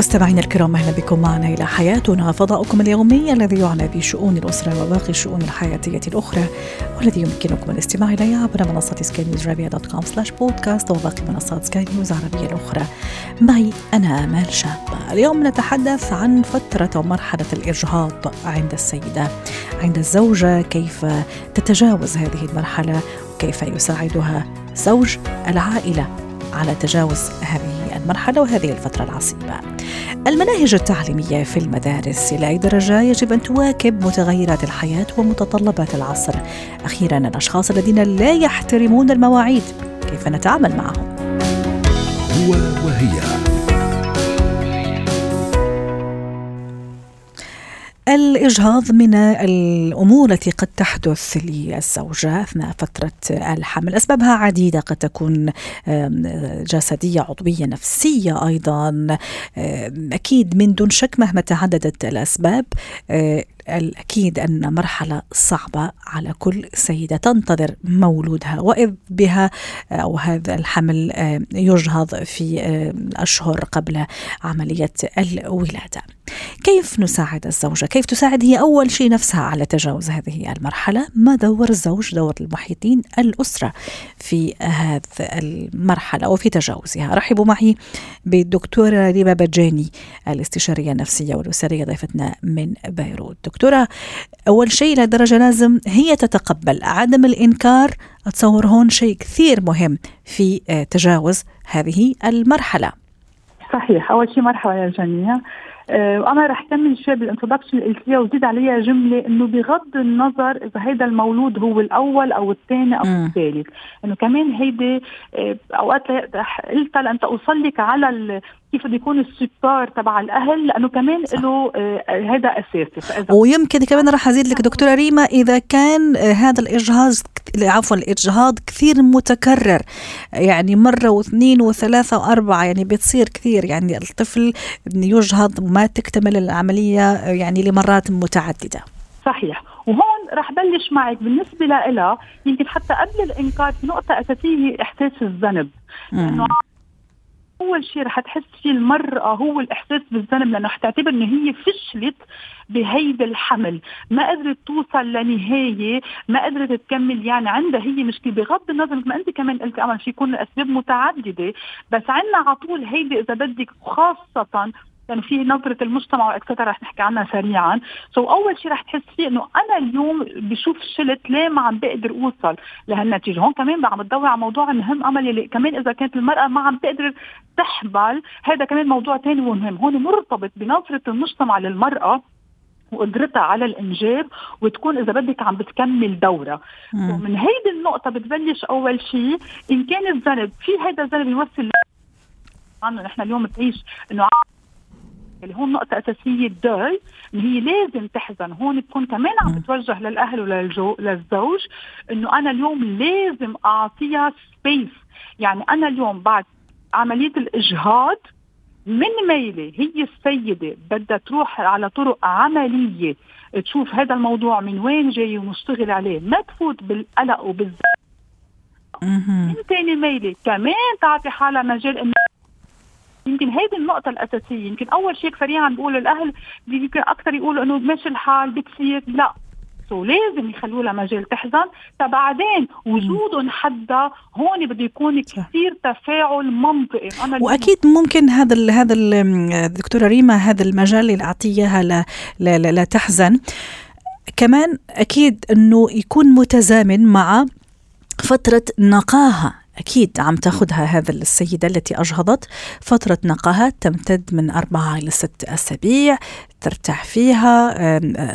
مستمعينا الكرام أهلا بكم معنا إلى حياتنا. فضاؤكم اليومي الذي يعنى بشؤون الأسرة وباقي الشؤون الحياتية الأخرى والذي يمكنكم الاستماع إليه عبر منصة سكاي نيوز dot com slash بودكاست وباقي منصات سكاي نيوز العربية الأخرى. معي أنا آمال شابة. اليوم نتحدث عن فترة ومرحلة الاجهاض عند السيدة. عند الزوجة كيف تتجاوز هذه المرحلة؟ وكيف يساعدها زوج العائلة على تجاوز هذه المرحلة وهذه الفترة العصيبة. المناهج التعليمية في المدارس إلى أي درجة يجب أن تواكب متغيرات الحياة ومتطلبات العصر. أخيرا الأشخاص الذين لا يحترمون المواعيد كيف نتعامل معهم؟ هو وهي. الإجهاض من الأمور التي قد تحدث للزوجة أثناء فترة الحمل. أسبابها عديدة قد تكون جسدية عضوية نفسية أيضا. أكيد من دون شك مهما تعددت الأسباب الأكيد أن مرحلة صعبة على كل سيدة تنتظر مولودها وإذ بها أو هذا الحمل يجهض في أشهر قبل عملية الولادة كيف نساعد الزوجة؟ كيف تساعد هي أول شيء نفسها على تجاوز هذه المرحلة؟ ما دور الزوج دور المحيطين الأسرة في هذه المرحلة وفي تجاوزها رحبوا معي بالدكتورة ريما بجاني الاستشارية النفسية والأسرية ضيفتنا من بيروت دكتورة أول شيء لدرجة لازم هي تتقبل. عدم الإنكار أتصور هون شيء كثير مهم في تجاوز هذه المرحلة. صحيح. أول شيء مرحبا للجميع آه، وأنا رح كمل شوي بالانترودكشن اللي قلت وزيد عليها جملة إنه بغض النظر إذا هيدا المولود هو الأول أو الثاني أو الثالث. إنه كمان هيدي آه، أوقات قلتها لأن توصل لك على كيف بده يكون السكر تبع الأهل لأنه كمان له آه هذا أساسي. فإذا ويمكن كمان راح أزيد لك دكتورة ريما إذا كان آه هذا الاجهاض عفوا الإجهاض كثير متكرر. يعني مرة واثنين وثلاثة وأربعة يعني بتصير كثير. يعني الطفل يجهض وما تكتمل العملية يعني لمرات متعددة. صحيح. وهون رح بلش معك بالنسبة لها يمكن حتى قبل الانكار نقطة أساسية هي إحساس الذنب. لأنه أول شيء رح تحس فيه المرأة هو الإحساس بالذنب لأنه حتعتبر انه هي فشلت بهيدا الحمل. ما قدرت توصل لنهاية ما قدرت تكمل. يعني عندها هي مشكلة. بغض النظر ما أنت كمان قلتي أمل في يكون الأسباب متعددة بس عندنا على طول هيدي إذا بدك خاصة يعني في نظرة المجتمع واكسترا رح نحكي عنها سريعا. سو so أول شيء رح تحس فيه إنه أنا اليوم بشوف شلت ليه ما عم بقدر أوصل لهالنتيجة. هون كمان عم تدور على موضوع مهم أمل اللي كمان إذا كانت المرأة ما عم تقدر تحبل هذا كمان موضوع ثاني مهم. هون مرتبط بنظرة المجتمع للمرأة وقدرتها على الإنجاب وتكون إذا بدك عم بتكمل دورها ومن هيدي النقطة بتبلش أول شيء. إن كان الذنب في هيدا الذنب يوصل عنه نحن اليوم تعيش إنه اللي هون نقطة أساسية الدول اللي هي لازم تحزن. هون تكون كمان عم بتوجه للأهل وللجو للزوج إنه أنا اليوم لازم أعطيها سبيس يعني أنا اليوم بعد عملية الإجهاض من ميلة هي السيدة بدها تروح على طرق عملية تشوف هذا الموضوع من وين جاي ونشتغل عليه. ما تفوت بالقلق وبالزعل. من تاني ميلة كمان تعطي حالها مجال إنه يمكن هيدي النقطة الأساسية. يمكن أول شيء سريعا بقول الأهل يمكن أكثر يقولوا إنه ماشي الحال بتصير. لا. لازم يخلوا لها مجال تحزن فبعدين وجودهم حدا هون بده يكون كثير تفاعل منطقي. أنا وأكيد ممكن هذا ال هذا الدكتوره ريما هذا المجال اللي أعطيها لا, لا, لا, لا تحزن كمان أكيد إنه يكون متزامن مع فترة نقاهة. أكيد عم تاخذها هذا السيدة التي أجهضت. فترة نقاهة تمتد من أربعة إلى ست أسابيع ترتاح فيها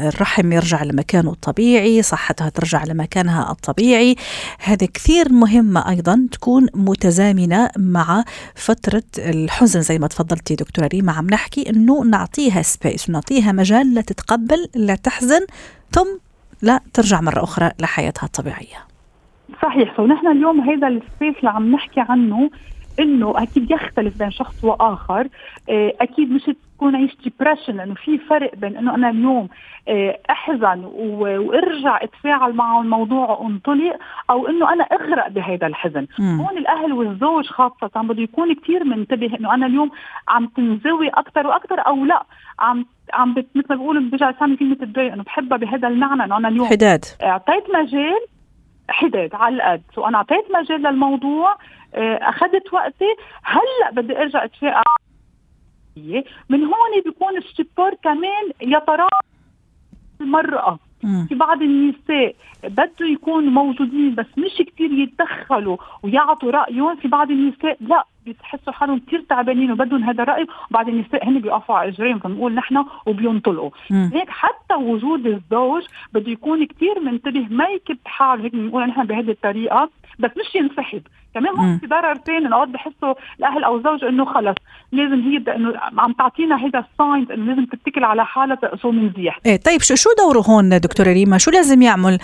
الرحم يرجع لمكانه الطبيعي صحتها ترجع لمكانها الطبيعي. هذا كثير مهمة أيضا تكون متزامنة مع فترة الحزن زي ما تفضلتي دكتورة. ريما عم نحكي أنه نعطيها سبيس ونعطيها مجال لا تتقبل لا تحزن ثم لا ترجع مرة أخرى لحياتها الطبيعية. صحيح. فنحن اليوم هذا ال space اللي عم نحكي عنه إنه أكيد يختلف بين شخص وآخر. آه، أكيد مش تكون عايشة depression لأنه في فرق بين إنه أنا اليوم آه، أحزن وأرجع أتفاعل مع الموضوع وانطلق أو إنه أنا أغرق بهذا الحزن. مم. هون الأهل والزوج خاصة بده يكون كثير منتبه إنه أنا اليوم عم تنزوي أكثر وأكثر أو لا. عم عم مثل ما بيقولوا برجع اسامي كلمة تضايق إنه بحبها بهذا المعنى إنه أنا اليوم حداد. اعطيت مجال حداد على القد سو أنا أعطيت مجال للموضوع آه، أخذت وقتي. هلأ بدي أرجع اتفاقع من هون بيكون السبور كمان يتراءى المرأة في بعض النساء بده يكونوا موجودين بس مش كثير يتدخلوا ويعطوا رأيهم في بعض النساء لا. بيحسوا حالهم كثير تعبانين وبدهم هذا الرأي النساء هن بيقفوا على إجريهم بنقول نحن وبينطلقوا. هيك حتى وجود الزوج بده يكون كثير منتبه ما يكب حاله هيك بنقول نحن بهذه الطريقة بس مش ينسحب. كمان هون في ضرر ثاني انه بحسوا الأهل أو الزوج إنه خلص. لازم هي إنه عم تعطينا هيدا الساينز إنه لازم تتكل على حالها تقصو منزيح إيه طيب شو دوره هون دكتورة ريما؟ شو لازم يعمل؟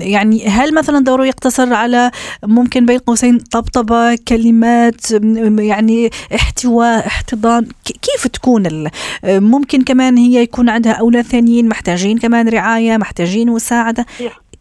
يعني هل مثلا دوره يقتصر على ممكن بين قوسين طبطبة كلمات يعني احتواء احتضان؟ كيف تكون ممكن كمان هي يكون عندها أولاد ثانيين محتاجين كمان رعاية محتاجين مساعدة.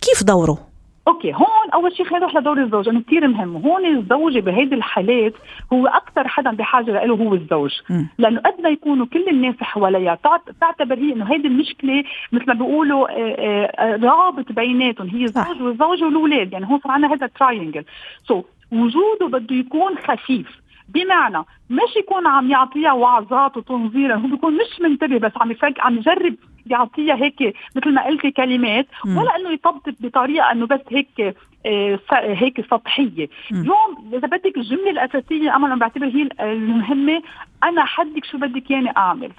كيف دوره؟ Okay هون أول شيء خلينا نروح لدور الزوج انه كثير مهم. هون الزوجة بهيدي الحالات هو أكثر حدا بحاجة له هو الزوج. م. لأنه قد ما يكونوا كل الناس حواليها تعتبر هي إنه هيدي المشكلة مثل ما بيقولوا آه، آه، رابط بيناتهم. هي الزوج والزوج والأولاد. يعني هون صار عندنا هذا triangle So so, وجوده بده يكون خفيف. بمعنى مش يكون عم يعطيها وعظات وتنظير هو بيكون مش منتبه بس عم يفك عم يجرب يعطيها هيك مثل ما قلتي كلمات ولا إنه يطبطب بطريقة إنه بس هيك آه هيك سطحية. اليوم إذا بدك الجملة الأساسية أنا بعتبر هي المهمة أنا حدك شو بدك ياني أعمل.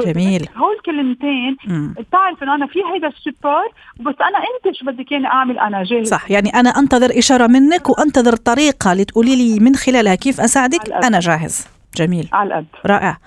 جميل. هول كلمتين بتعرف إنه أنا في هيدا ال support بس أنا أنت شو بدك اياني أعمل أنا جاهز؟ صح. يعني أنا أنتظر إشارة منك وأنتظر طريقة لتقولي لي من خلالها كيف أساعدك أنا جاهز. جميل. على القد. رائع.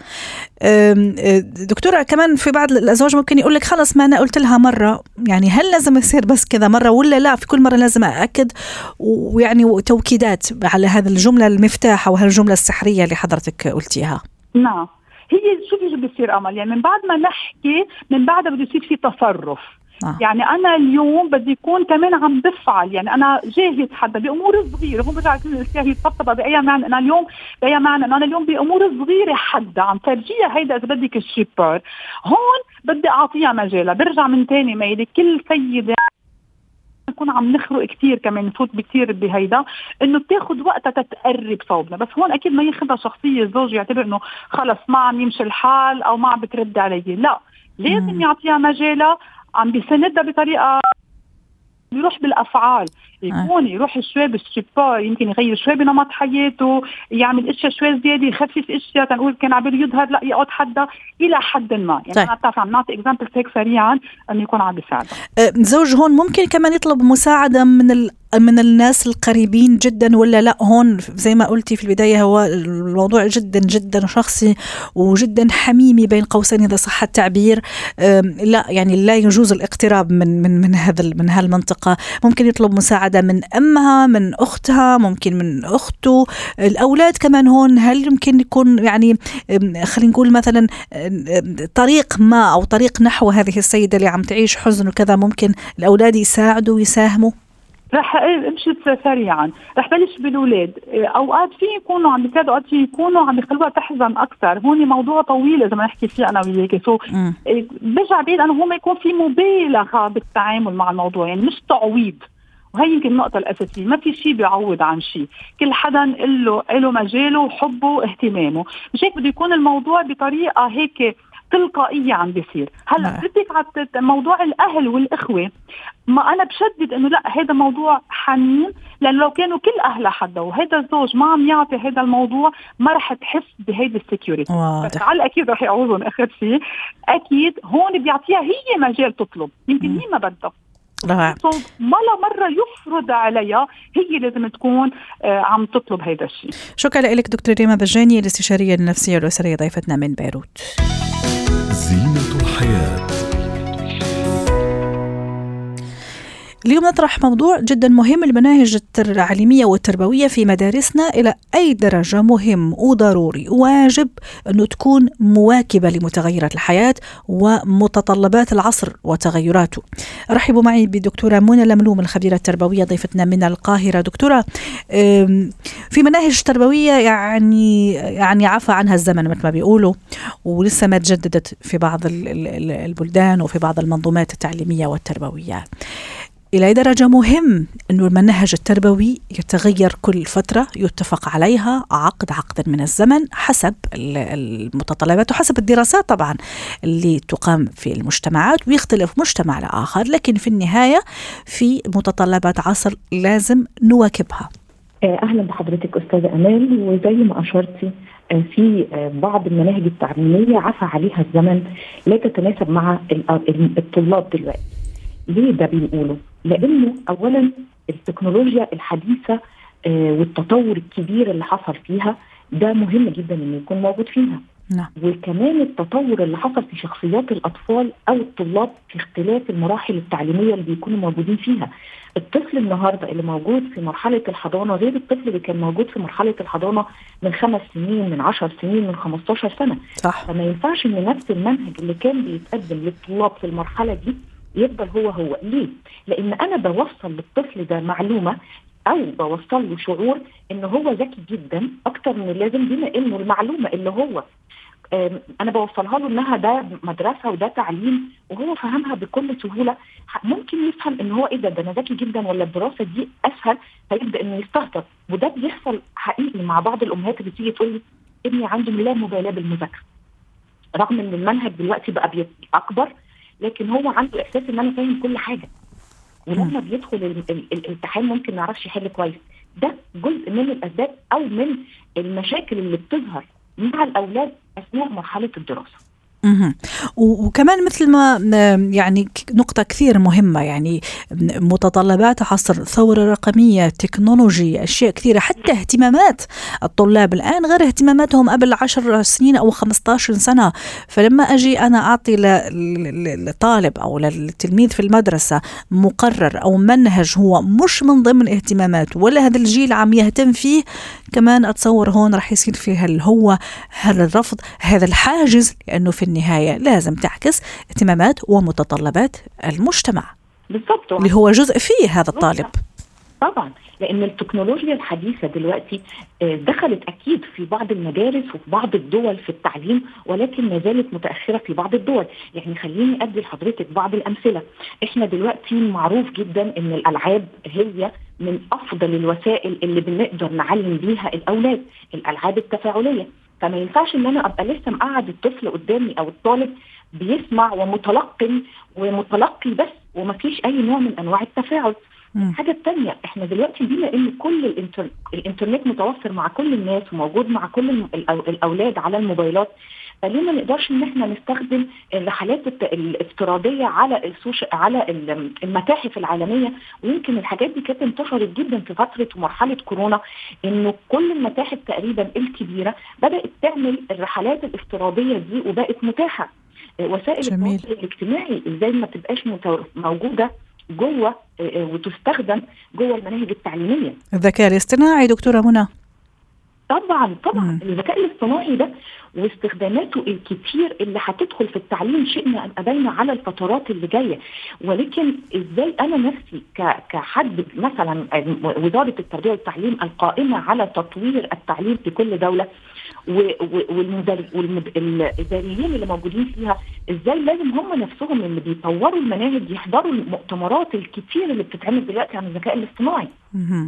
دكتورة كمان في بعض الأزواج ممكن يقول لك خلص ما أنا قلت لها مرة. يعني هل لازم يصير بس كذا مرة ولا لا؟ في كل مرة لازم أأكد. ويعني توكيدات على هذه الجملة المفتاح أو هالجملة السحرية اللي حضرتك قلتيها. نعم. هي شو بيصير أمل. يعني من بعد ما نحكي من بعدها بده يصير في تصرف. آه. يعني أنا اليوم بدي يكون كمان عم بفعل. يعني أنا جاهز حدا بأمور صغيرة. هو برجع هي باي معنى أنا اليوم باي معنى انه أنا اليوم بأمور صغيرة حدا عم فرجيها هيدا إذا بدك الشيبر. هون بدي أعطيها مجالها. برجع من تاني ميلي. كل سيدة نكون عم نخرق كثير كمان نفوت بكثير بهيدا. إنه بتاخذ وقتها تتقرب صوبنا. بس هون أكيد ما ياخذها شخصية. الزوج يعتبر إنه خلص ما عم يمشي الحال أو ما عم بترد علي. لا. لازم يعطيها مجالها. عم بيسندها بطريقة يروح بالأفعال. يكون يروح شوي بال support يمكن يغير شوي بنمط حياته يعمل إشياء شوي زيادة يخفف إشياء تنقول كان عم يظهر لا يقعد حدا إلى حد ما. يعني طيب. أنا بتعرف عم نعطي example هيك سريعا إنه يكون عم بيساعد أه، زوج هون ممكن كمان يطلب مساعدة من من الناس القريبين جدا ولا لا؟ هون زي ما قلتي في البداية هو الموضوع جدا جدا شخصي وجدا حميمي بين قوسين إذا صح التعبير. لا يعني لا يجوز الاقتراب من من من هذا من هالمنطقة. ممكن يطلب مساعدة من أمها من أختها ممكن من أخته. الأولاد كمان هون هل يمكن يكون يعني خلينا نقول مثلا طريق ما أو طريق نحو هذه السيدة اللي عم تعيش حزن وكذا ممكن الأولاد يساعدوا ويساهموا؟ رح امشي سريعا. رح بلش بالاولاد أوقات في يكونوا عم بيساعدوا أوقات في يكونوا عم بيخلوها تحزن أكثر. هون موضوع طويل إذا ما نحكي فيه أنا وياك سو برجع بعيد أنه هو ما يكون في مبالغة بالتعامل مع الموضوع. يعني مش تعويض. وهي يمكن النقطة الأساسية. ما في شيء بيعوض عن شيء كل حدا له له مجاله وحبه واهتمامه. مش هيك بده يكون الموضوع بطريقة هيك تلقائية عم بيصير. هلا نعم. بدك على موضوع الأهل والإخوة ما أنا بشدد إنه لا هذا موضوع حنين لأنه لو كانوا كل أهلها حدا وهذا الزوج ما عم يعطي هذا الموضوع ما رح تحس بهيدي السكيورتي. بس على الأكيد رح يعوضهم آخر شيء. أكيد هون بيعطيها هي مجال تطلب. يمكن هي ما بدها. رائع. ولا مرة يفرض عليها هي لازم تكون آه، عم تطلب هذا الشيء. شكرا لك دكتور ريما بجاني الاستشارية النفسية الأسرية ضيفتنا من بيروت. اليوم نطرح موضوع جدا مهم المناهج التعليمية والتربوية في مدارسنا. إلى أي درجة مهم وضروري واجب أنه تكون مواكبة لمتغيرات الحياة ومتطلبات العصر وتغيراته؟ رحبوا معي بدكتورة منى لملوم الخبيرة التربوية ضيفتنا من القاهرة. دكتورة في مناهج تربوية يعني يعني عفى عنها الزمن مثل ما بيقولوا ولسه ما تجددت في بعض البلدان وفي بعض المنظومات التعليمية والتربوية. إلى أي درجة مهم أنه المنهج التربوي يتغير كل فترة يتفق عليها عقد عقد من الزمن حسب المتطلبات وحسب الدراسات طبعا اللي تقام في المجتمعات ويختلف مجتمع لآخر لكن في النهاية في متطلبات عصر لازم نواكبها آه، أهلا بحضرتك أستاذة أمال وزي ما اشرتي آه، في آه، بعض المناهج التعليمية عفى عليها الزمن لا تتناسب مع الطلاب دلوقتي. ليه ده بنقوله؟ لأنه اولا التكنولوجيا الحديثة والتطور الكبير اللي حصل فيها ده مهم جدا إنه يكون موجود فيها. نعم. وكمان التطور اللي حصل في شخصيات الأطفال أو الطلاب في اختلاف المراحل التعليمية اللي بيكونوا موجودين فيها. الطفل النهارده اللي موجود في مرحلة الحضانة غير الطفل اللي كان موجود في مرحلة الحضانة من خمس سنين من عشر سنين من 15 سنة صح فما ينفعش إن نفس المنهج اللي كان بيتقدم للطلاب في المرحلة دي يفضل هو هو. ليه؟ لأن أنا بوصل للطفل ده معلومة أو بوصل له شعور ان هو ذكي جدا أكتر من اللازم بما إنه المعلومة اللي هو أنا بوصلها له إنها ده مدرسة وده تعليم وهو فهمها بكل سهولة. ممكن يفهم إن هو إيه ده؟ ده أنا ذكي جدا ولا الدراسة دي أسهل؟ فيبدأ إنه يستهتر. وده بيحصل حقيقي مع بعض الأمهات اللي تيجي تقول لي ابني عنده لا مبالاة بالمذاكرة. رغم إن المنهج دلوقتي بقى أكبر لكن هو عنده إحساس إن أنا فاهم كل حاجة. ولما بيدخل الامتحان ممكن ما يعرفش يحل كويس. ده جزء من الأسباب أو من المشاكل اللي بتظهر مع الأولاد أثناء مرحلة الدراسة. وكمان مثل ما يعني نقطة كثير مهمة يعني متطلبات عصر ثورة رقمية تكنولوجي أشياء كثيرة حتى اهتمامات الطلاب الآن غير اهتماماتهم قبل عشر سنين أو 15 سنة. فلما أجي أنا أعطي للطالب أو للتلميذ في المدرسة مقرر أو منهج هو مش من ضمن اهتماماته ولا هذا الجيل عم يهتم فيه كمان أتصور هون رح يصير في هل هو هذا الرفض هذا الحاجز لأنه في النهاية لازم تعكس اهتمامات ومتطلبات المجتمع. بالضبط. اللي هو جزء فيه هذا الطالب. طبعا لأن التكنولوجيا الحديثة دلوقتي آه، دخلت أكيد في بعض المدارس وفي بعض الدول في التعليم ولكن ما زالت متأخرة في بعض الدول. يعني خليني أدي لحضرتك بعض الأمثلة. إحنا دلوقتي معروف جدا إن الألعاب هي من أفضل الوسائل اللي بنقدر نعلم بيها الأولاد الألعاب التفاعلية. فما ينفعش إن أنا أبقى لسه مقعد الطفل قدامي أو الطالب بيسمع ومتلقن ومتلقي بس وما فيش أي نوع من أنواع التفاعل. الحاجة الثانية إحنا دلوقتي بما إن كل الانتر... الإنترنت متوفر مع كل الناس وموجود مع كل الأولاد على الموبايلات فليه ما نقدرش إن إحنا نستخدم الرحلات الافتراضية على السوش على المتاحف العالمية؟ ويمكن الحاجات دي كانت انتشرت جدا في فترة ومرحله كورونا إنه كل المتاحف تقريبا الكبيرة بدأت تعمل الرحلات الافتراضية دي وبقت متاحة. وسائل التواصل الاجتماعي إزاي ما تبقاش موجودة جوه وتستخدم جوه المناهج التعليمية؟ الذكاء الاصطناعي دكتورة منى. طبعا طبعا. الذكاء الاصطناعي ده واستخداماته الكتير اللي هتدخل في التعليم شئنا ام ابينا على الفترات اللي جاية. ولكن إزاي أنا نفسي كحد مثلا وزارة التربية والتعليم القائمة على تطوير التعليم في كل دولة والاداريين اللي موجودين فيها إزاي لازم هم نفسهم اللي بيطوروا المناهج يحضروا المؤتمرات الكتير اللي بتتعمل دلوقتي عن الذكاء الاصطناعي.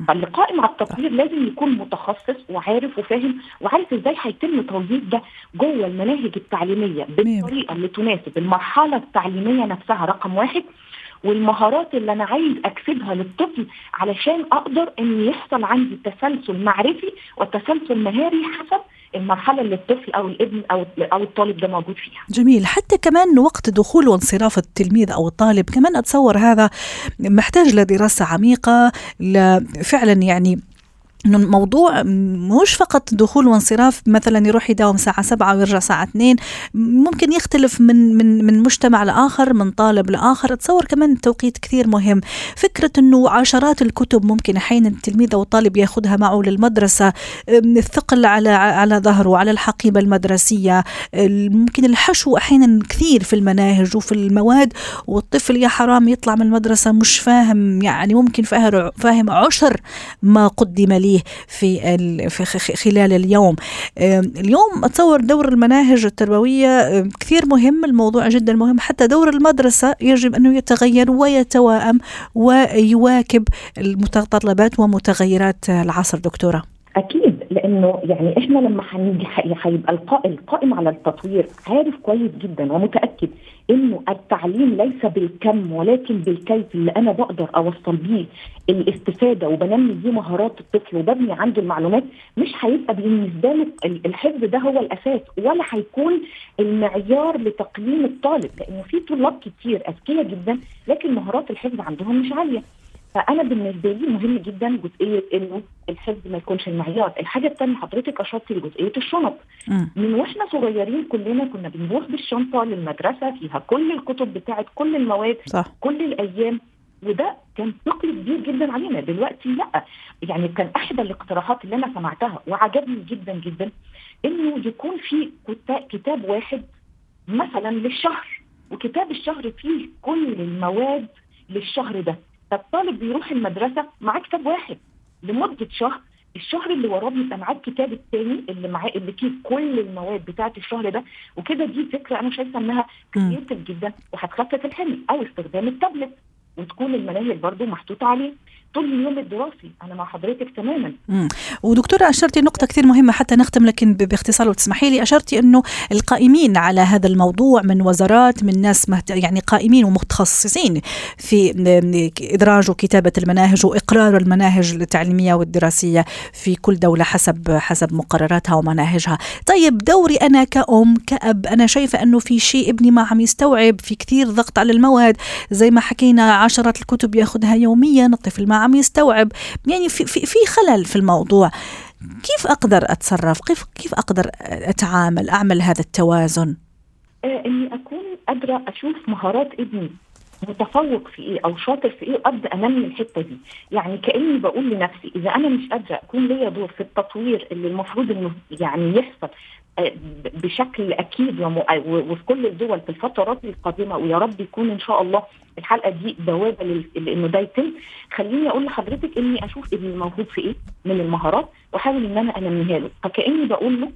فاللي قائم على التطوير لازم يكون متخصص وعارف وفاهم وعارف إزاي هيتم توظيف ده جوه المناهج التعليمية بالطريقة اللي تناسب المرحلة التعليمية نفسها رقم واحد. والمهارات اللي أنا عايز أكسبها للطفل علشان أقدر إن يحصل عندي تسلسل معرفي وتسلسل مهاري حسب المرحلة اللي الطفل أو الابن أو أو الطالب ده موجود فيها. جميل، حتى كمان وقت دخول وانصراف التلميذ أو الطالب كمان أتصور هذا محتاج لدراسة عميقة فعلا يعني إنه الموضوع مش فقط دخول وانصراف مثلا يروح يداوم ساعة سبعة ويرجع ساعة اثنين ممكن يختلف من من من مجتمع لآخر من طالب لآخر. اتصور كمان التوقيت كثير مهم. فكرة إنه عشرات الكتب ممكن أحيانا التلميذ أو الطالب يأخذها معه للمدرسة الثقل على على ظهره على الحقيبة المدرسية ممكن الحشو أحيانا كثير في المناهج وفي المواد والطفل يا حرام يطلع من المدرسة مش فاهم يعني ممكن فاهم عشر ما قدم ليه في خلال اليوم. اليوم أتصور دور المناهج التربوية كثير مهم الموضوع جدا مهم. حتى دور المدرسة يجب أنه يتغير ويتوائم ويواكب المتطلبات ومتغيرات العصر دكتورة. أكيد. لأنه يعني إحنا لما هنيجي هيبقى القائم على التطوير عارف كويس جدا ومتأكد إنه التعليم ليس بالكم ولكن بالكيف اللي أنا بقدر أوصل بيه الاستفادة وبنمي بيه مهارات الطفل وببني عنده المعلومات مش هيبقى بالنسبة له الحفظ ده هو الأساس ولا هيكون المعيار لتقييم الطالب لأنه في طلاب كتير أذكياء جدا لكن مهارات الحفظ عندهم مش عالية. فأنا بالنسبة لي مهم جدا جزئية إنه الحفظ ما يكونش المعيار، الحاجة الثانية حضرتك اشرتي لجزئية الشنط. من وإحنا صغيرين كلنا كنا بنروح بالشنطة للمدرسة فيها كل الكتب بتاعت كل المواد صح. كل الأيام. وده كان ثقل كبير جدا علينا. دلوقتي لأ. يعني كان احدى الاقتراحات اللي أنا سمعتها وعجبني جدا جدا إنه يكون في كتاب واحد مثلا للشهر. وكتاب الشهر فيه كل المواد للشهر ده. فالطالب بيروح المدرسة معاه كتاب واحد لمدة شهر الشهر اللي وراه بيبقى معاه الكتاب الثاني اللي معاه اللي فيه كل المواد بتاعة الشهر ده. وكده دي فكرة أنا شايفة إنها كريتيف جدا وهتخفف الحمل أو استخدام التابلت. وتكون المناهج برضو محطوطة عليه. طول اليوم الدراسي أنا مع حضرتك تماما. ودكتورة أشرتي نقطة كثير مهمة حتى نختم لكن باختصار لو تسمحي لي أشرتي أنه القائمين على هذا الموضوع من وزارات من ناس مهت... يعني قائمين ومتخصصين في إدراج وكتابة المناهج وإقرار المناهج التعليمية والدراسية في كل دولة حسب حسب مقرراتها ومناهجها. طيب دوري أنا كأم كأب أنا شايفة أنه في شيء ابني ما عم يستوعب في كثير ضغط على المواد. زي ما حكينا عشرات الكتب يأخذها يوميا الطفل ما عم يستوعب. يعني في في في خلل في الموضوع. كيف أقدر أتصرف؟ كيف كيف أقدر أتعامل أعمل هذا التوازن؟ آه إني أكون قادرة أشوف مهارات ابني متفوق في إيه أو شاطر في إيه وأبدأ أنمي الحتة دي. يعني كأني بقول لنفسي إذا أنا مش قادرة أكون ليا دور في التطوير اللي المفروض إنه يعني يحصل بشكل أكيد وفي كل الدول في الفترات القادمة ويا رب يكون إن شاء الله الحلقة دي بوابة لأنه ده يتم. خليني أقول لحضرتك إني أشوف ابني موجود في إيه من المهارات وأحاول إن أنا أنميها له. فكأني بقول له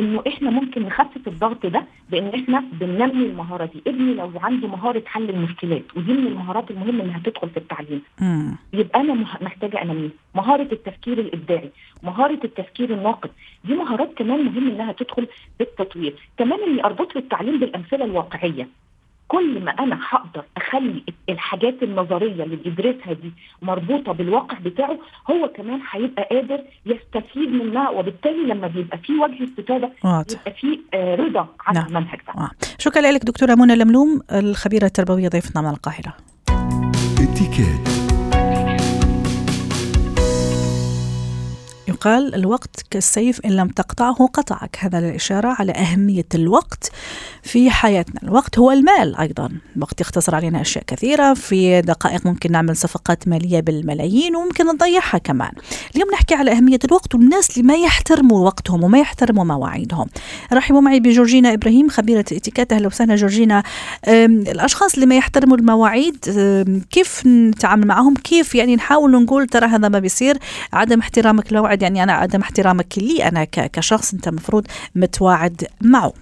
إنه إحنا ممكن نخفف الضغط ده بإن إحنا بننمي المهارة دي. ابني لو عنده مهارة حل المشكلات ودي من المهارات المهمة إنها تدخل في التعليم. مم. يبقى أنا محتاجة انميها مهارة التفكير الإبداعي مهارة التفكير الناقد. دي مهارات كمان مهم إنها تدخل في التطوير. كمان إني أربط التعليم بالأمثلة الواقعية. كل ما أنا هقدر أخلي الحاجات النظرية اللي بيدرسها دي مربوطة بالواقع بتاعه هو كمان هيبقى قادر يستفيد منها وبالتالي لما بيبقى في وجه استفادة يبقى في آه رضا عن نعم. المنهج ده. آه. شكرا لك دكتورة منى لملوم الخبيرة التربوية ضيفتنا من القاهرة. يقال الوقت كالسيف إن لم تقطعه قطعك. هذا الإشارة على أهمية الوقت في حياتنا. الوقت هو المال أيضا. الوقت يختصر علينا أشياء كثيرة. في دقائق ممكن نعمل صفقات مالية بالملايين وممكن نضيعها كمان. اليوم نحكي على أهمية الوقت والناس اللي ما يحترموا وقتهم وما يحترموا مواعيدهم. رحبوا معي بجورجينا إبراهيم خبيرة اتيكيت أهلا وسهلا جورجينا. الأشخاص اللي ما يحترموا المواعيد كيف نتعامل معهم؟ كيف يعني نحاول نقول ترى هذا ما بيصير؟ عدم احترامك للموعد يعني أنا عدم احترامك لي أنا كشخص أنت مفروض متواعد معه.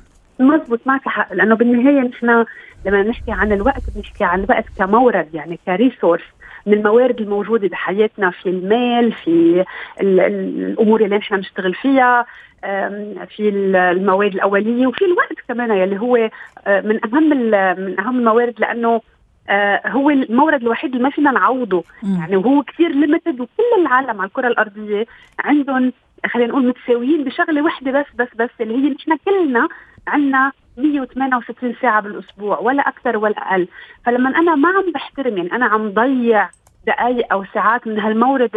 مزبوط معك حق لأنه بالنهاية نحن لما نحكي عن الوقت بنحكي عن الوقت كمورد يعني كريسورس من الموارد الموجودة بحياتنا في المال في الأمور اللي نحن بنشتغل فيها في المواد الأولية وفي الوقت كمان يلي هو من أهم من أهم الموارد لأنه هو المورد الوحيد اللي ما فينا نعوضه. يعني وهو كثير ليمتد وكل العالم على الكرة الأرضية. عندهم خلينا نقول متساويين بشغلة وحده بس بس بس اللي هي نحن كلنا عندنا 168 ساعة بالأسبوع ولا أكثر ولا أقل. فلما أنا ما عم بحترم يعني أنا عم ضيع دقائق أو ساعات من هالمورد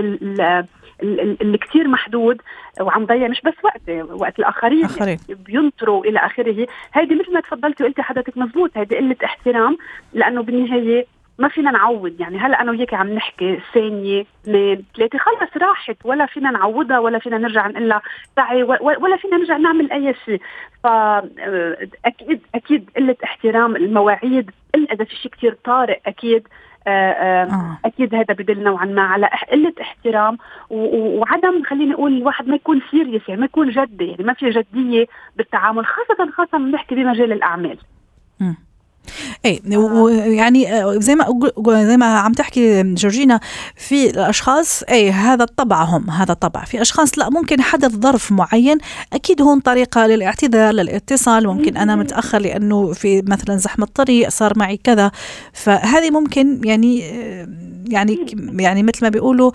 اللي كثير محدود وعم ضيع مش بس وقتي وقت الآخرين آخرين. بينطروا إلى آخره هيدي مثل ما تفضلتي وقلتي حضرتك مزبوط هيدي قلة احترام لأنه بالنهاية ما فينا نعوض يعني هلأ أنا وياك عم نحكي ثانية اثنين ثلاثة خلص راحت ولا فينا نعوضها ولا فينا نرجع نقول لها تعي ولا فينا نرجع نعمل أي شيء فاكيد أكيد قلة احترام المواعيد إلا إذا في شيء كثير طارئ أكيد. أكيد هذا بدل نوعا ما على قلة احترام وعدم خليني أقول الواحد ما يكون سيريس يعني ما يكون جدي يعني ما في جدية بالتعامل خاصة خاصة بنحكي بمجال الأعمال. اي يعني آه، زي ما زي ما عم تحكي جورجينا في الأشخاص اي هذا طبعهم هذا طبع في أشخاص لا ممكن حدث ظرف معين أكيد هون طريقة للاعتذار للاتصال ممكن أنا متأخر لأنه في مثلا زحمة طريق صار معي كذا. فهذه ممكن يعني آه، يعني يعني مثل ما بيقولوا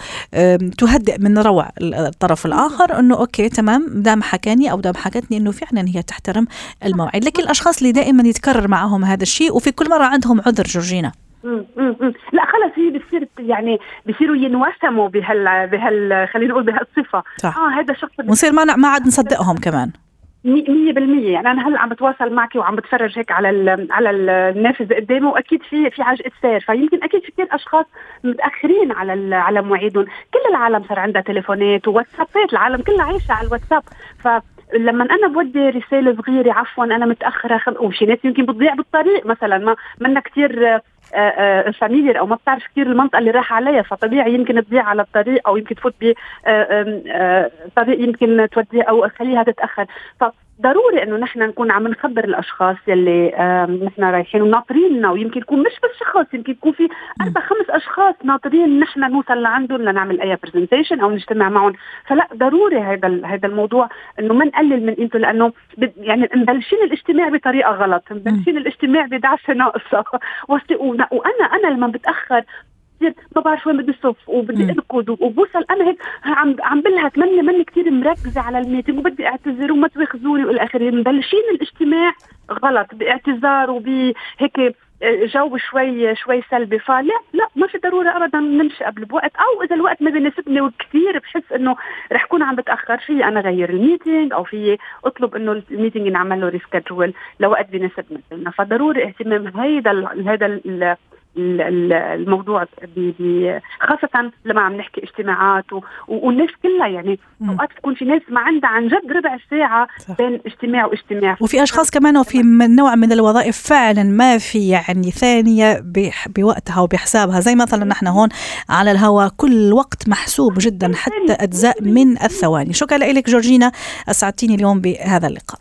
تهدئ من روع الطرف الآخر إنه أوكي تمام دام حكاني أو دام حكتني إنه فعلا هي تحترم الموعد. لكن الأشخاص اللي دائما يتكرر معهم هذا الشيء وفي كل مرة عندهم عذر جورجينا. لا خلص هي بتصير يعني بصيروا ينوسموا بهال بهال خلينا نقول بهالصفة. صح. آه هذا شخص ونصير ما ما عاد نصدقهم كمان. مية بالمية. يعني أنا هلأ عم بتواصل معك وعم بتفرج هيك على على النافذة قدامي وأكيد في في عجقة سير. فيمكن أكيد في كثير أشخاص متأخرين على على مواعيدهم. كل العالم صار عندها تليفونات وواتسابات. العالم كلها عايشة على الواتساب. ف لما أنا بودي رسالة صغيرة عفوا أنا متأخرة خم... وشي ناس يمكن بتضيع بالطريق مثلا ما منا كثير familiar أو ما بتعرف كثير المنطقة اللي راح عليها فطبيعي يمكن تضيع على الطريق أو يمكن تفوت بطريق يمكن توديها أو خليها تتأخر. ضروري إنه نحن نكون عم نخبر الأشخاص يلي نحن رايحين وناطريننا ويمكن يكون مش بس شخص يمكن يكون في أربع خمس أشخاص ناطرين نحن نوصل لعندهم لنعمل أي presentation أو نجتمع معهم. فلا ضروري هذا هذا الموضوع إنه ما نقلل من قيمته لأنه يعني مبلشين الاجتماع بطريقة غلط مبلشين الاجتماع بدعسه ناقصة. وأنا أنا لما بتأخر بصير ما بعرف وين بدي صف وبدي أركض وبوصل أنا هيك عم عم بلهت مني مني كثير مركزة على ال meeting وبدي أعتذر وما تواخذوني والى آخره. مبلشين الاجتماع غلط باعتذار وبهيك آه، جو شوي شوي سلبي. فلا لا ما في ضرورة ابدا نمشي قبل بوقت أو إذا الوقت ما بيناسبني وكثير بحس إنه رح كون عم بتأخر في أنا غير ال meeting أو في أطلب إنه ال meeting ينعمل له reschedule لوقت بيناسبنا فضروري اهتمام هيدا هيدا الموضوع خاصة لما عم نحكي اجتماعات والناس كلها يعني أوقات تكون في ناس ما عندها عن جد ربع ساعة. بين اجتماع واجتماع. وفي أشخاص كمان وفي نوع من الوظائف فعلا ما في يعني ثانية بوقتها وبحسابها. زي مثلا نحن هون على الهواء كل وقت محسوب جدا حتى أجزاء من الثواني. شكرا لك جورجينا أسعدتيني اليوم بهذا اللقاء.